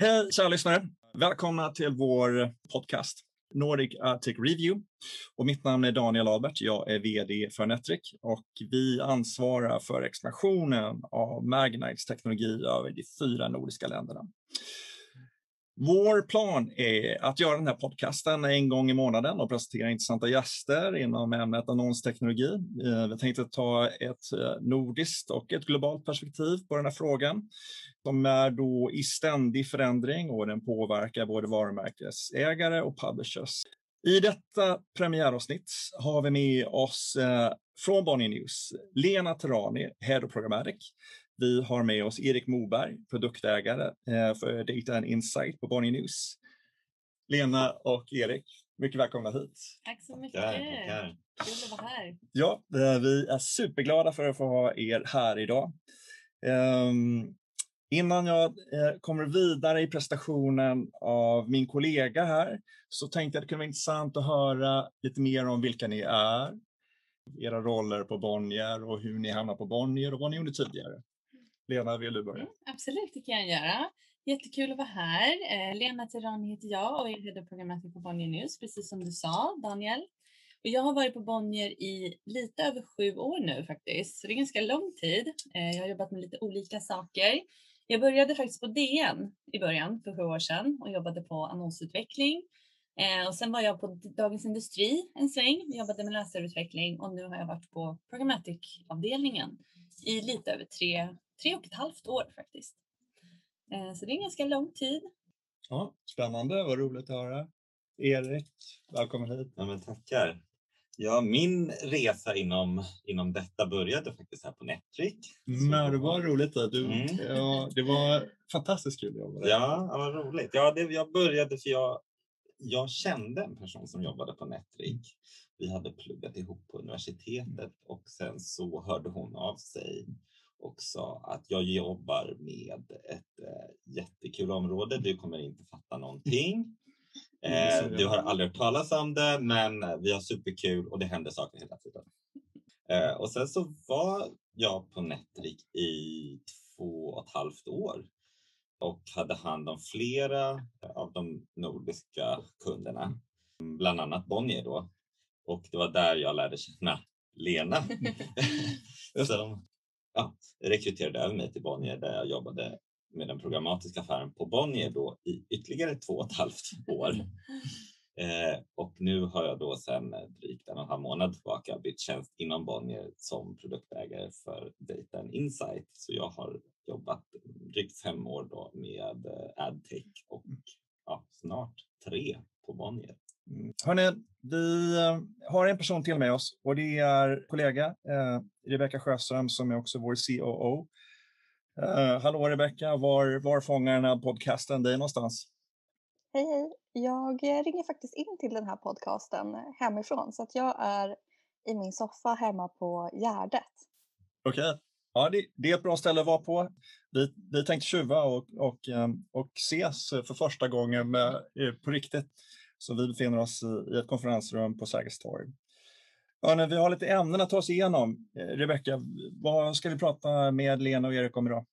Hej kära lyssnare! Välkomna till vår podcast Nordic Tech Review. Och mitt namn är Daniel Albert. Jag är VD för Netric och vi ansvarar för expansionen av Magnites teknologi över de fyra nordiska länderna. Vår plan är att göra den här podcasten en gång i månaden och presentera intressanta gäster inom ämnet annonsteknologi. Eh, vi tänkte ta ett eh, nordiskt och ett globalt perspektiv på den här frågan som är då i ständig förändring och den påverkar både varumärkesägare och publishers. I detta premiäravsnitt har vi med oss eh, från Bonnier News Lena Terrani, Head of Programmatic, vi har med oss Erik Moberg, produktägare eh, för Data and Insight på Bonnier News. Lena och Erik, mycket välkomna hit. Tack så mycket. Tackar, Kul att vara här. Ja, eh, vi är superglada för att få ha er här idag. Um, innan jag eh, kommer vidare i presentationen av min kollega här så tänkte jag att det kunde vara intressant att höra lite mer om vilka ni är, era roller på Bonnier och hur ni hamnar på Bonnier och vad ni gjorde tidigare. Lena, vill du börja? Mm, absolut, det kan jag göra. Jättekul att vara här. Eh, Lena Terrani heter jag och är Head of Programmatic på Bonnier News, precis som du sa, Daniel. Och jag har varit på Bonnier i lite över sju år nu faktiskt, så det är ganska lång tid. Eh, jag har jobbat med lite olika saker. Jag började faktiskt på DN i början för sju år sedan och jobbade på annonsutveckling. Eh, och sen var jag på Dagens Industri en sväng, jobbade med läsarutveckling och nu har jag varit på Programmatic-avdelningen i lite över tre, tre och ett halvt år faktiskt. Eh, så det är en ganska lång tid. Ja, spännande, vad roligt att höra. Erik, välkommen hit. Ja, men tackar. Ja, min resa inom, inom detta började faktiskt här på Netric. Men det var roligt. Du, mm. ja, det var fantastiskt kul att jobba där. Ja, var roligt. Ja, det, jag började för jag, jag kände en person som jobbade på Netric. Vi hade pluggat ihop på universitetet och sen så hörde hon av sig och sa att jag jobbar med ett äh, jättekul område. Du kommer inte fatta någonting. Eh, du har aldrig hört talas om det, men vi har superkul och det händer saker hela tiden. Eh, och sen så var jag på Netric i två och ett halvt år och hade hand om flera av de nordiska kunderna, bland annat Bonnier då. Och det var där jag lärde känna Lena som ja, rekryterade över mig till Bonnier där jag jobbade med den programmatiska affären på Bonnier då i ytterligare två och ett halvt år. Eh, och nu har jag då sedan drygt en och en halv månad tillbaka bytt tjänst inom Bonnier som produktägare för Data and Insight. Så jag har jobbat drygt fem år då med eh, AdTech och ja, snart tre på Bonnier. Mm. Hörrni, vi eh, har en person till med oss och det är kollega eh, Rebecka Sjöström som är också vår COO. Uh, hallå Rebecka, var, var fångar den här podcasten dig någonstans? Hej, hej. Jag ringer faktiskt in till den här podcasten hemifrån så att jag är i min soffa hemma på Gärdet. Okej, okay. ja, det, det, är ett bra ställe att vara på. Vi, vi tänkte tjuva och, och, ehm, och ses för första gången med, eh, på riktigt. Så vi befinner oss i, i ett konferensrum på Sergels torg. Ja, vi har lite ämnen att ta oss igenom. Eh, Rebecka, vad ska vi prata med Lena och Erik om idag?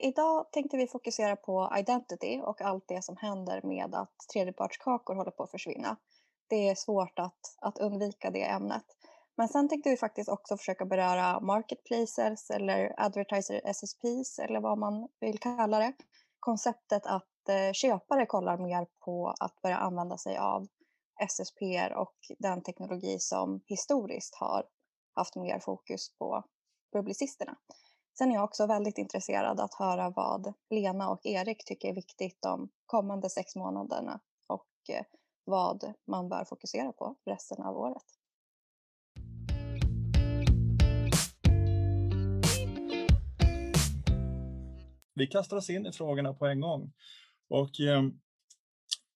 Idag tänkte vi fokusera på identity och allt det som händer med att tredjepartskakor håller på att försvinna. Det är svårt att, att undvika det ämnet. Men sen tänkte vi faktiskt också försöka beröra marketplaces eller advertiser SSPs eller vad man vill kalla det. Konceptet att eh, köpare kollar mer på att börja använda sig av SSPR och den teknologi som historiskt har haft mer fokus på publicisterna. Sen är jag också väldigt intresserad att höra vad Lena och Erik tycker är viktigt de kommande sex månaderna och eh, vad man bör fokusera på resten av året. Vi kastar oss in i frågorna på en gång. Och ehm,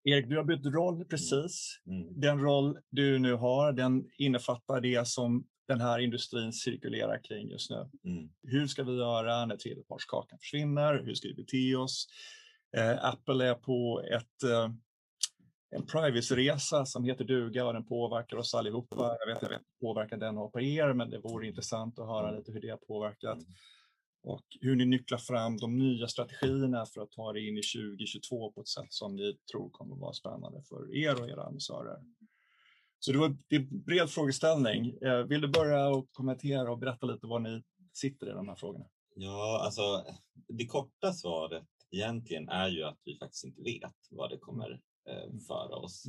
Erik, du har bytt roll mm. precis. Mm. Den roll du nu har, den innefattar det som den här industrin cirkulerar kring just nu. Mm. Hur ska vi göra när tredjepartskakan försvinner? Hur ska vi bete oss? Eh, Apple är på ett, eh, en privacyresa som heter duga och den påverkar oss allihopa. Jag vet, jag vet påverkar den och på er, men det vore intressant att höra lite hur det har påverkat. Mm. och hur ni nycklar fram de nya strategierna för att ta det in i 2022 på ett sätt som ni tror kommer att vara spännande för er och era annonsörer. Så det var en bred frågeställning. Eh, vill du börja och kommentera och berätta lite var ni sitter i de här frågorna? Ja, alltså det korta svaret egentligen är ju att vi faktiskt inte vet vad det kommer eh, föra oss.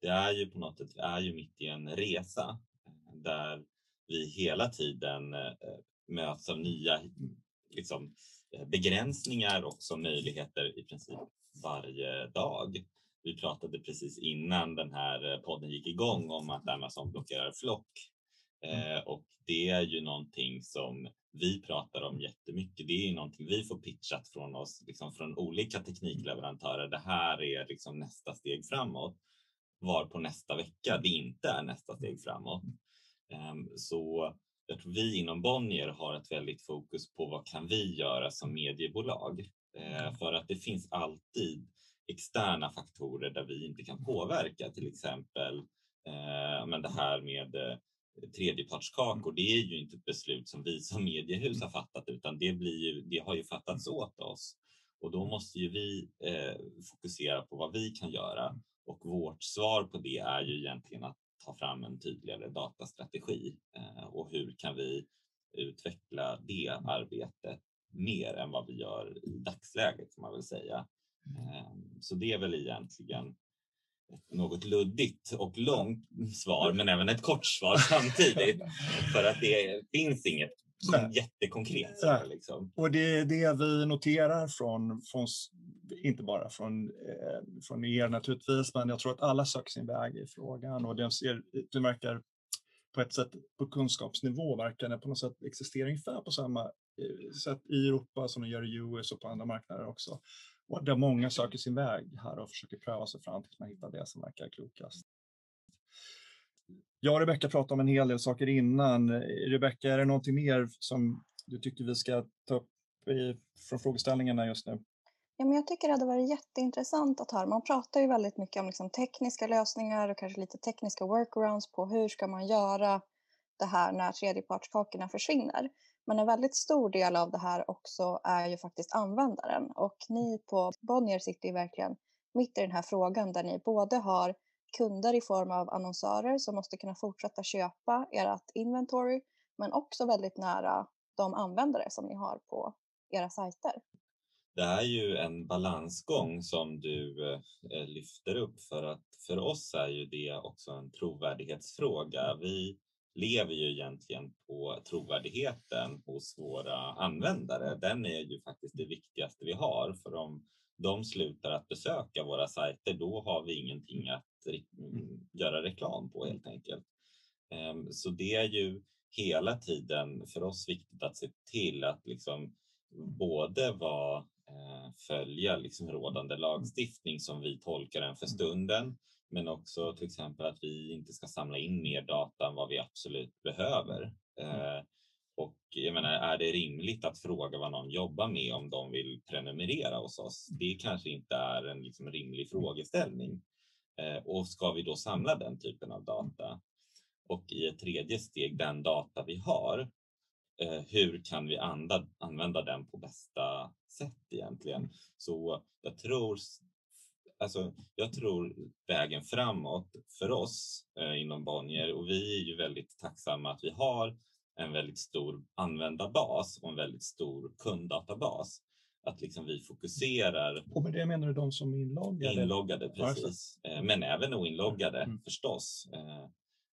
Det är ju på något sätt, vi är ju mitt i en resa eh, där vi hela tiden eh, möts av nya liksom, eh, begränsningar och också möjligheter i princip varje dag. Vi pratade precis innan den här eh, podden gick igång om att Amazon blockerar flock mm. eh, och det är ju någonting som vi pratar om jättemycket. Det är någonting vi får pitchat från oss, liksom från olika teknikleverantörer. Det här är liksom nästa steg framåt. Var på nästa vecka det inte är nästa steg framåt. Um, så jag tror vi inom Bonnier har ett väldigt fokus på vad kan vi göra som mediebolag? Eh, för att det finns alltid externa faktorer där vi inte kan påverka, till exempel eh, men det här med eh, tredjepartskakor, det är ju inte ett beslut som vi som mediehus har fattat utan det, blir ju, det har ju fattats åt oss. Och då måste ju vi eh, fokusera på vad vi kan göra och vårt svar på det är ju egentligen att ta fram en tydligare datastrategi eh, och hur kan vi utveckla det arbetet mer än vad vi gör i dagsläget kan man väl säga. Eh, så det är väl egentligen ett något luddigt och långt svar, men även ett kort svar samtidigt. För att det finns inget Nej. jättekonkret. Så, liksom. Och det är det vi noterar från, från inte bara från, eh, från er naturligtvis, men jag tror att alla söker sin väg i frågan och det, ser, det verkar på ett sätt på kunskapsnivå verkar det på något sätt existera ungefär på samma eh, sätt i Europa som de gör i US och på andra marknader också. Och där många söker sin väg här och försöker pröva sig fram tills man hittar det som verkar klokast. Jag och Rebecka pratade om en hel del saker innan. Rebecka, är det någonting mer som du tycker vi ska ta upp i, från frågeställningarna just nu? Ja, men jag tycker det hade varit jätteintressant att höra. Man pratar ju väldigt mycket om liksom tekniska lösningar och kanske lite tekniska workarounds på hur ska man göra det här när tredjepartskakorna försvinner. Men en väldigt stor del av det här också är ju faktiskt användaren och ni på Bonnier sitter ju verkligen mitt i den här frågan där ni både har kunder i form av annonsörer som måste kunna fortsätta köpa ert inventory men också väldigt nära de användare som ni har på era sajter. Det är ju en balansgång som du eh, lyfter upp för att för oss är ju det också en trovärdighetsfråga. Vi lever ju egentligen på trovärdigheten hos våra användare. Den är ju faktiskt det viktigaste vi har för om de slutar att besöka våra sajter, då har vi ingenting att göra reklam på helt enkelt. Ehm, så det är ju hela tiden för oss viktigt att se till att liksom både vara, eh, följa liksom rådande lagstiftning som vi tolkar den för stunden, men också till exempel att vi inte ska samla in mer data än vad vi absolut behöver. Eh, och jag menar, är det rimligt att fråga vad någon jobbar med om de vill prenumerera hos oss? Det kanske inte är en liksom rimlig frågeställning. Eh, och ska vi då samla den typen av data? Och i ett tredje steg, den data vi har, eh, hur kan vi använda den på bästa sätt egentligen? Så jag tror, alltså, jag tror vägen framåt för oss eh, inom Bonnier och vi är ju väldigt tacksamma att vi har en väldigt stor användarbas och en väldigt stor kunddatabas att liksom vi fokuserar. Och med det menar du de som är inloggade? Inloggade, precis. Ja, Men även oinloggade mm. förstås. Eh,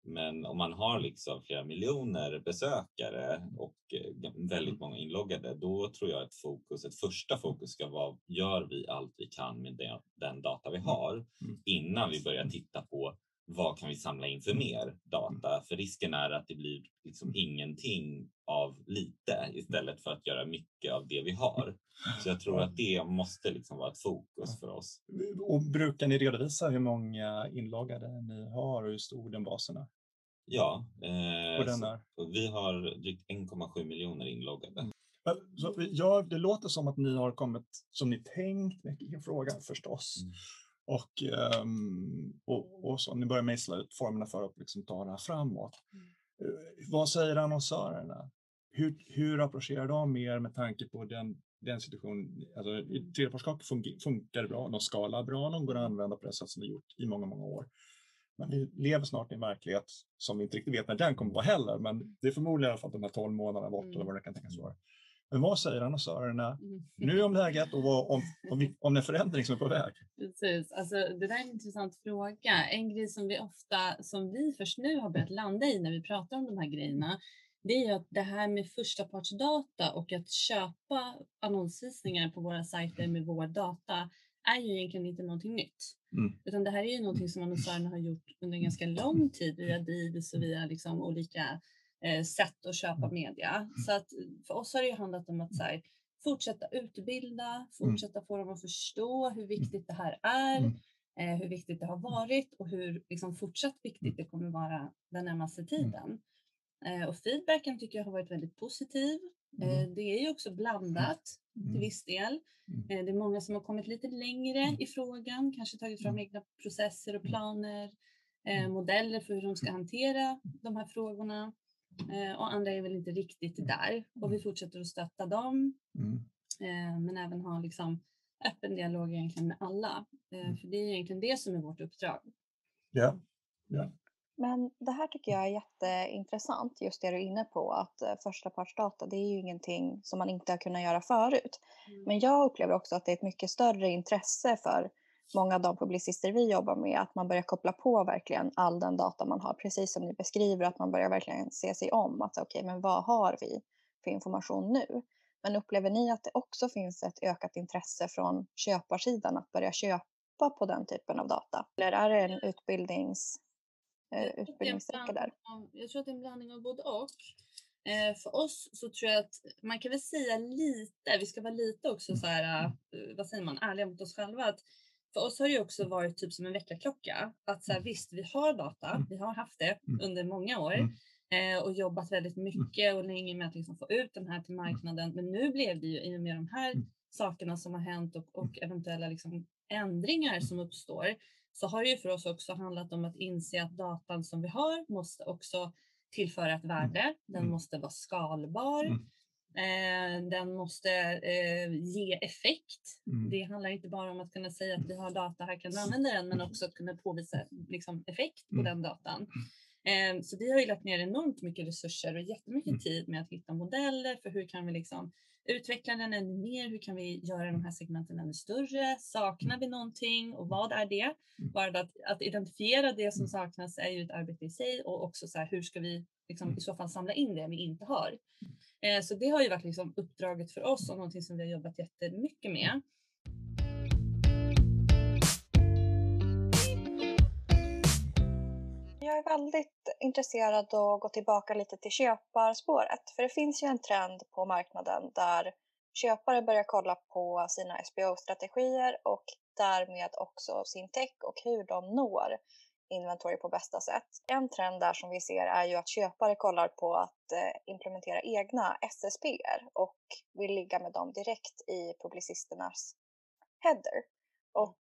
men om man har liksom flera miljoner besökare och eh, väldigt många inloggade, då tror jag ett fokus, ett första fokus ska vara, gör vi allt vi kan med den, data vi har mm. innan vi börjar titta på vad kan vi samla in för mer data? För risken är att det blir liksom ingenting av lite istället för att göra mycket av det vi har. Så jag tror att det måste liksom vara ett fokus för oss. Och brukar ni redovisa hur många inloggade ni har och hur stor den basen är? Ja, eh, så, vi har drygt 1,7 miljoner inloggade. Mm. Så, ja, det låter som att ni har kommit som ni tänkt med frågan förstås. Mm. Och, um, och, och, så, ni börjar mejsla ut formerna för att liksom ta det här framåt. Mm. Uh, vad säger annonsörerna? hur, hur approcherar de mer med tanke på den, den situationen? Alltså, funkar, funkar bra, de skalar bra, de går att använda på det sätt som de gjort i många, många år. Men vi lever snart i en verklighet som vi inte riktigt vet när den kommer vara heller, men det är förmodligen i alla fall de här 12 månaderna bort mm. eller vad det kan tänkas vara. Men vad säger annonsörerna mm. nu om läget och vad, om, om, om den förändring som är på väg? Precis, alltså, det där är en intressant fråga. En grej som vi ofta, som vi först nu har börjat landa i när vi pratar om de här grejerna, det är ju att det här med första partsdata och att köpa annonsvisningar på våra sajter med vår data är ju egentligen inte någonting nytt. Mm. Utan det här är ju någonting som annonsörerna har gjort under ganska lång tid via Divis och via liksom olika sätt att köpa mm. media. Så att för oss har det ju handlat om att så här, fortsätta utbilda, mm. fortsätta få dem att förstå hur viktigt det här är, eh, hur viktigt det har varit och hur liksom, fortsatt viktigt det kommer vara den närmaste tiden. Eh, och feedbacken tycker jag har varit väldigt positiv. Mm. Det är ju också blandat mm. till viss del. Mm. Det är många som har kommit lite längre i frågan, kanske tagit fram egna processer och planer, modeller för hur de ska hantera de här frågorna. Eh, och andra är väl inte riktigt mm. där och vi fortsätter att stötta dem. Mm. Eh, men även ha liksom öppen dialog egentligen med alla. Eh, mm. För det är egentligen det som är vårt uppdrag. Ja. ja. Men det här tycker jag är jätteintressant, just det du är inne på, att första partsdata, det är ju ingenting som man inte har kunnat göra förut. Mm. Men jag upplever också att det är ett mycket större intresse för många av de publicister vi jobbar med, att man börjar koppla på verkligen all den data man har, precis som ni beskriver, att man börjar verkligen se sig om, att okej, okay, men vad har vi för information nu? Men upplever ni att det också finns ett ökat intresse från köparsidan att börja köpa på den typen av data? Eller är det en utbildnings, eh, utbildningssträcka där? Jag tror att det är en blandning av både och. Eh, för oss så tror jag att man kan väl säga lite, vi ska vara lite också så här, eh, vad säger man, ärliga mot oss själva, att för oss har det också varit typ som en väckarklocka. Att så här, mm. visst, vi har data, mm. vi har haft det mm. under många år eh, och jobbat väldigt mycket och länge med att liksom få ut den här till marknaden. Men nu blev det ju i och med de här sakerna som har hänt och, och eventuella liksom ändringar som uppstår så har det ju för oss också handlat om att inse att datan som vi har måste också tillföra ett värde. Den måste vara skalbar. Eh, den måste eh, ge effekt. Mm. Det handlar inte bara om att kunna säga att vi har data, här kan du använda den, men också att kunna påvisa liksom, effekt på mm. den datan. Eh, så vi har ju lagt ner enormt mycket resurser och jättemycket mm. tid med att hitta modeller för hur kan vi liksom utveckla den ännu mer? Hur kan vi göra de här segmenten ännu större? Saknar vi någonting och vad är det? Mm. Bara att, att identifiera det som mm. saknas är ju ett arbete i sig och också så här, hur ska vi liksom, i så fall samla in det vi inte har? Eh, så det har ju varit liksom uppdraget för oss och någonting som vi har jobbat jättemycket med. Jag är väldigt intresserad av att gå tillbaka lite till köparspåret. För det finns ju en trend på marknaden där köpare börjar kolla på sina SBO-strategier och därmed också sin tech och hur de når inventory på bästa sätt. En trend där som vi ser är ju att köpare kollar på att eh, implementera egna SSPR och vill ligga med dem direkt i publicisternas header. Mm. Och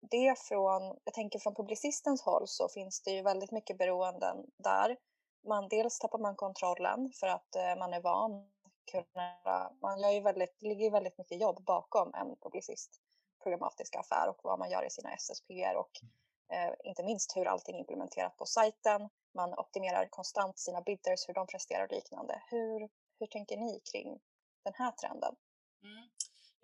det från, jag tänker från publicistens håll så finns det ju väldigt mycket beroenden där. Man, dels tappar man kontrollen för att eh, man är van kunna, man gör ju väldigt, ligger ju väldigt mycket jobb bakom en publicist programmatisk affär och vad man gör i sina SSPR och mm. Eh, inte minst hur allting är implementerat på sajten. Man optimerar konstant sina bidders, hur de presterar och liknande. Hur, hur tänker ni kring den här trenden? Mm.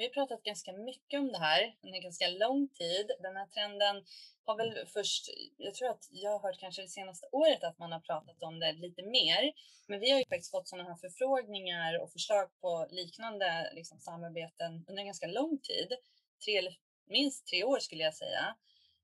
Vi har pratat ganska mycket om det här under ganska lång tid. Den här trenden har väl först, jag tror att jag har hört kanske det senaste året att man har pratat om det lite mer. Men vi har ju faktiskt fått sådana här förfrågningar och förslag på liknande liksom, samarbeten under ganska lång tid. Tre eller minst tre år skulle jag säga.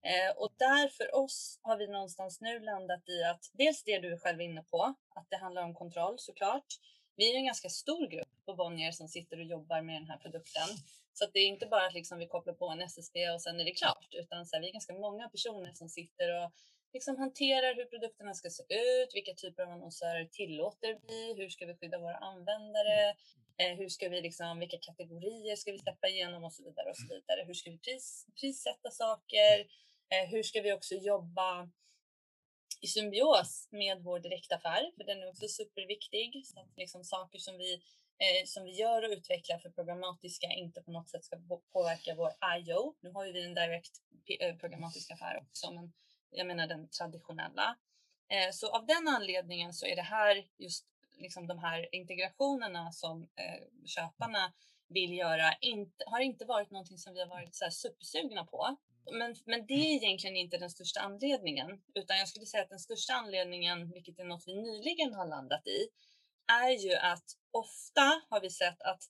Eh, och där för oss har vi någonstans nu landat i att dels det du är själv inne på, att det handlar om kontroll såklart. Vi är en ganska stor grupp på Bonnier som sitter och jobbar med den här produkten. Så att det är inte bara att liksom vi kopplar på en SSP och sen är det klart, utan så här, vi är ganska många personer som sitter och liksom hanterar hur produkterna ska se ut, vilka typer av annonsörer tillåter vi, hur ska vi skydda våra användare, eh, hur ska vi liksom, vilka kategorier ska vi släppa igenom och så vidare och så vidare. Hur ska vi pris, prissätta saker? Eh, hur ska vi också jobba i symbios med vår direktaffär, för den är också superviktig. Så att liksom saker som vi, eh, som vi gör och utvecklar för programmatiska inte på något sätt ska påverka vår IO. Nu har ju vi en direkt eh, programmatisk affär också, men jag menar den traditionella. Eh, så av den anledningen så är det här just liksom de här integrationerna som eh, köparna vill göra inte, har inte varit någonting som vi har varit så här supersugna på. Men, men det är egentligen inte den största anledningen, utan jag skulle säga att den största anledningen, vilket är något vi nyligen har landat i, är ju att ofta har vi sett att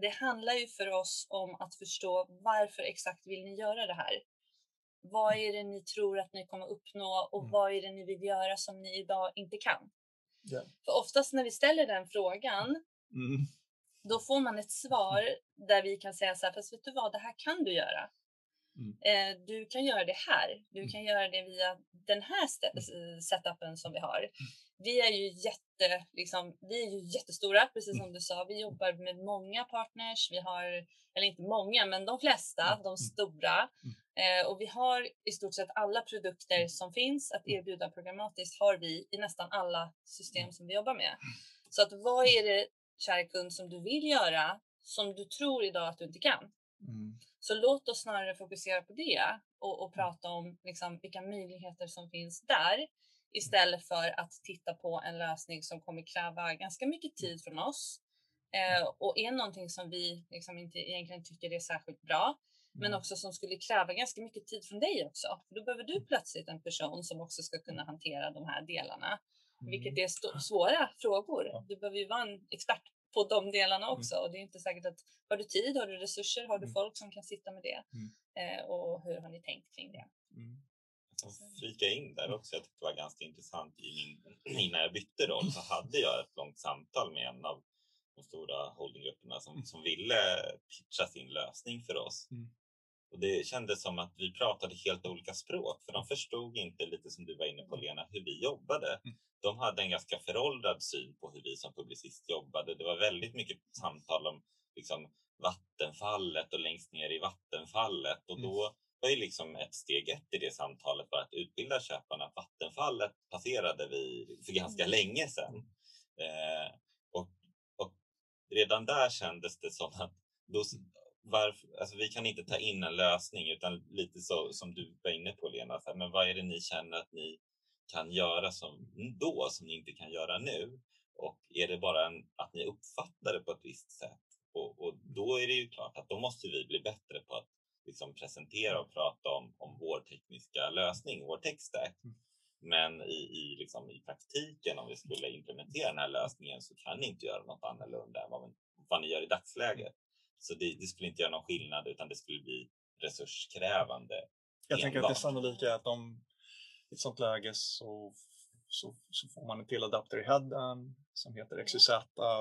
det handlar ju för oss om att förstå varför exakt vill ni göra det här? Vad är det ni tror att ni kommer uppnå och mm. vad är det ni vill göra som ni idag inte kan? Yeah. För oftast när vi ställer den frågan, mm. då får man ett svar där vi kan säga så här, fast vet du vad, det här kan du göra. Mm. Eh, du kan göra det här. Du mm. kan göra det via den här mm. setupen som vi har. Vi är ju jätte, liksom, vi är ju jättestora, precis som du sa. Vi jobbar med många partners. Vi har, eller inte många, men de flesta, de stora. Eh, och vi har i stort sett alla produkter som finns att erbjuda programmatiskt har vi i nästan alla system som vi jobbar med. Så att vad är det, kära kund, som du vill göra som du tror idag att du inte kan? Mm. Så låt oss snarare fokusera på det och, och prata om liksom, vilka möjligheter som finns där istället för att titta på en lösning som kommer kräva ganska mycket tid från oss eh, och är någonting som vi liksom inte egentligen tycker är särskilt bra men mm. också som skulle kräva ganska mycket tid från dig också. För då behöver du plötsligt en person som också ska kunna hantera de här delarna, vilket mm. är svåra frågor. Du behöver ju vara en expert på de delarna mm. också. Mm. Och det är inte säkert att har du tid, har du resurser, har du mm. folk som kan sitta med det? Mm. Eh, och hur har ni tänkt kring det? Mm. Jag flika in där också, jag tyckte det var ganska intressant. I min, innan jag bytte roll så hade jag ett långt samtal med en av de stora holdinggrupperna som, som ville pitcha sin lösning för oss. Mm. Och det kändes som att vi pratade helt olika språk, för de förstod inte, lite som du var inne på Lena, hur vi jobbade. Mm. De hade en ganska föråldrad syn på hur vi som publicist jobbade. Det var väldigt mycket samtal om liksom, vattenfallet och längst ner i vattenfallet. Och då mm. var ju liksom ett steg ett i det samtalet var att utbilda köparna att vattenfallet passerade vi för ganska mm. länge sedan. Eh, och, och redan där kändes det som att då, varför, alltså vi kan inte ta in en lösning utan lite så som du var inne på Lena, så här, men vad är det ni känner att ni kan göra som då som ni inte kan göra nu? Och är det bara en, att ni uppfattar det på ett visst sätt? Och, och, då är det ju klart att då måste vi bli bättre på att liksom presentera och prata om, om vår tekniska lösning, vår techstack. Mm. Men i, i, liksom, i praktiken, om vi skulle implementera den här lösningen så kan ni inte göra något annorlunda än vad, vad ni gör i dagsläget. Så det, det, skulle inte göra någon skillnad utan det skulle bli resurskrävande. Jag enbart. tänker att det sannolika är att om i ett sådant läge så, så, så får man en till adapter i headen som heter XYZ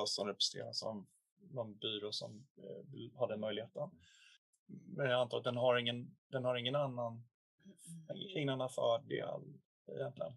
och som representeras av någon byrå som eh, har den möjligheten. Men jag antar att den har ingen, den har ingen annan, ingen annan fördel egentligen.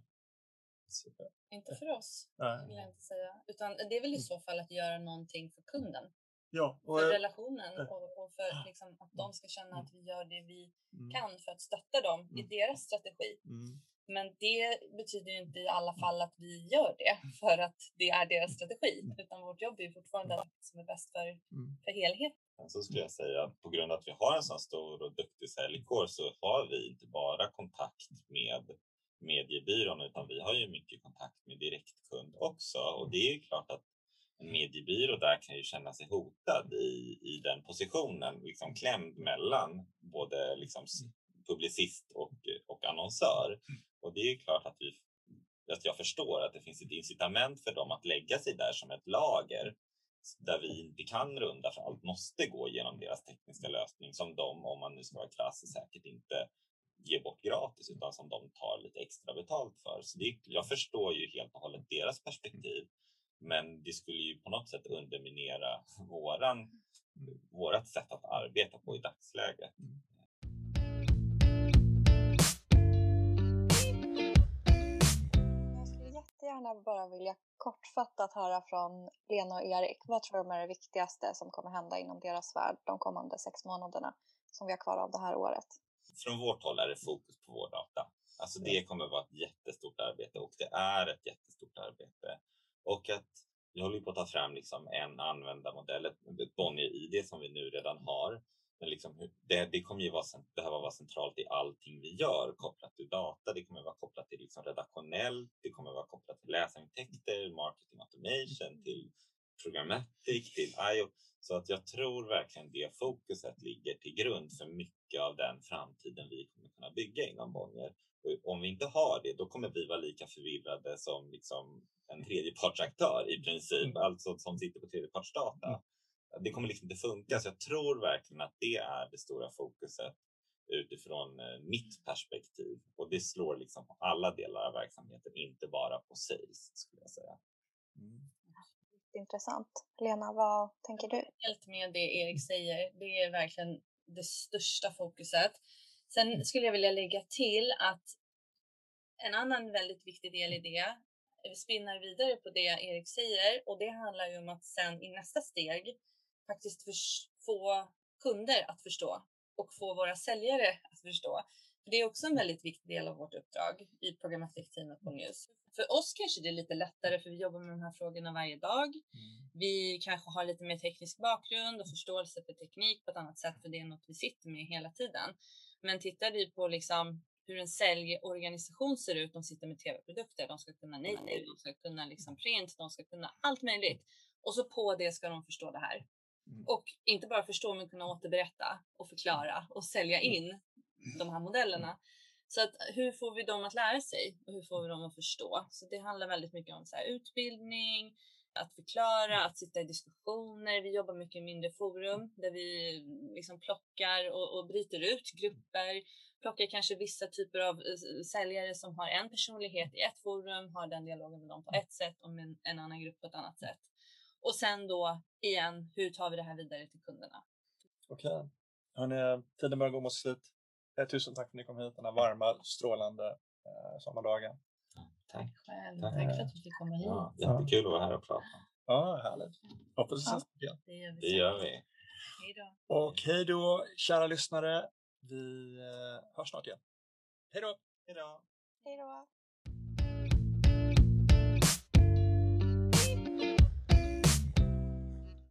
Super. Inte för oss, Nej. vill jag inte säga. Utan det är väl i så fall att göra någonting för kunden. Ja, och, för relationen och, och för liksom, att de ska känna att vi gör det vi mm. kan för att stötta dem mm. i deras strategi. Mm. Men det betyder ju inte i alla fall att vi gör det för att det är deras strategi, mm. utan vårt jobb är fortfarande det som är bäst för, mm. för helheten. Så skulle jag säga att på grund av att vi har en så stor och duktig säljkår så har vi inte bara kontakt med mediebyrån utan vi har ju mycket kontakt med direktkund också och det är ju klart att en mediebyrå där kan ju känna sig hotad i, i den positionen, liksom klämd mellan både liksom mm. publicist och, och annonsör. Mm. Och det är klart att, vi, att jag förstår att det finns ett incitament för dem att lägga sig där som ett lager där vi inte kan runda för allt måste gå genom deras tekniska lösning som de, om man nu ska vara krass, säkert inte ger bort gratis utan som de tar lite extra betalt för. Så det, jag förstår ju helt och hållet deras perspektiv. Men det skulle ju på något sätt underminera våran, vårat sätt att arbeta på i dagsläget. Jag skulle jättegärna bara vilja kortfattat höra från Lena och Erik. Vad tror de är det viktigaste som kommer hända inom deras värld de kommande sex månaderna som vi har kvar av det här året? Från vårt håll är det fokus på vår data. Alltså det kommer vara ett jättestort arbete och det är ett jättestort arbete. Och att vi håller på att ta fram liksom en användarmodell, ett Bonnier-ID som vi nu redan har. Men liksom, det, det kommer ju vara, behöva vara centralt i allting vi gör kopplat till data. Det kommer vara kopplat till liksom redaktionellt. Det kommer vara kopplat till läsarintäkter, marketing automation, till programmatic, till IO. Så att jag tror verkligen det fokuset ligger till grund för mycket av den framtiden vi kommer kunna bygga inom Bonnier. Och om vi inte har det, då kommer vi vara lika förvirrade som liksom en tredjepartsaktör i princip, mm. alltså som sitter på tredjepartsdata. Mm. Det kommer liksom inte funka, så jag tror verkligen att det är det stora fokuset utifrån eh, mitt perspektiv och det slår liksom på alla delar av verksamheten, inte bara på sales skulle jag säga. Mm. Intressant. Lena, vad tänker du? Helt med det Erik säger. Det är verkligen det största fokuset. Sen skulle jag vilja lägga till att en annan väldigt viktig del i det vi spinnar vidare på det Erik säger och det handlar ju om att sen i nästa steg faktiskt få kunder att förstå och få våra säljare att förstå. Det är också en väldigt viktig del av vårt uppdrag i programmatikteamet på News. För oss kanske det är lite lättare för vi jobbar med de här frågorna varje dag. Mm. Vi kanske har lite mer teknisk bakgrund och förståelse för teknik på ett annat sätt för det är något vi sitter med hela tiden. Men tittar vi på liksom hur en säljorganisation ser ut. De sitter med tv-produkter, de ska kunna native, de ska kunna liksom print, de ska kunna allt möjligt. Och så på det ska de förstå det här. Mm. Och inte bara förstå, men kunna återberätta och förklara och sälja mm. in de här modellerna. Så att hur får vi dem att lära sig och hur får vi dem att förstå? Så det handlar väldigt mycket om så utbildning, att förklara, att sitta i diskussioner. Vi jobbar mycket i mindre forum där vi liksom plockar och, och bryter ut grupper. Plockar kanske vissa typer av eh, säljare som har en personlighet i ett forum, har den dialogen med dem på ett sätt och med en annan grupp på ett annat sätt. Och sen då igen, hur tar vi det här vidare till kunderna? Okej. okay. tiden börjar gå mot slut. Eh, tusen tack för att ni kom hit den här varma, strålande eh, sommardagen. Tack själv. Tack. tack för att du fick komma hit. Ja, jättekul att vara här och prata. Ja, härligt. Hoppas vi ses igen. Det gör vi. Det gör vi. Hej då. Och hej då, kära lyssnare. Vi eh, hörs snart igen. Hej då. Hej då. Hej då.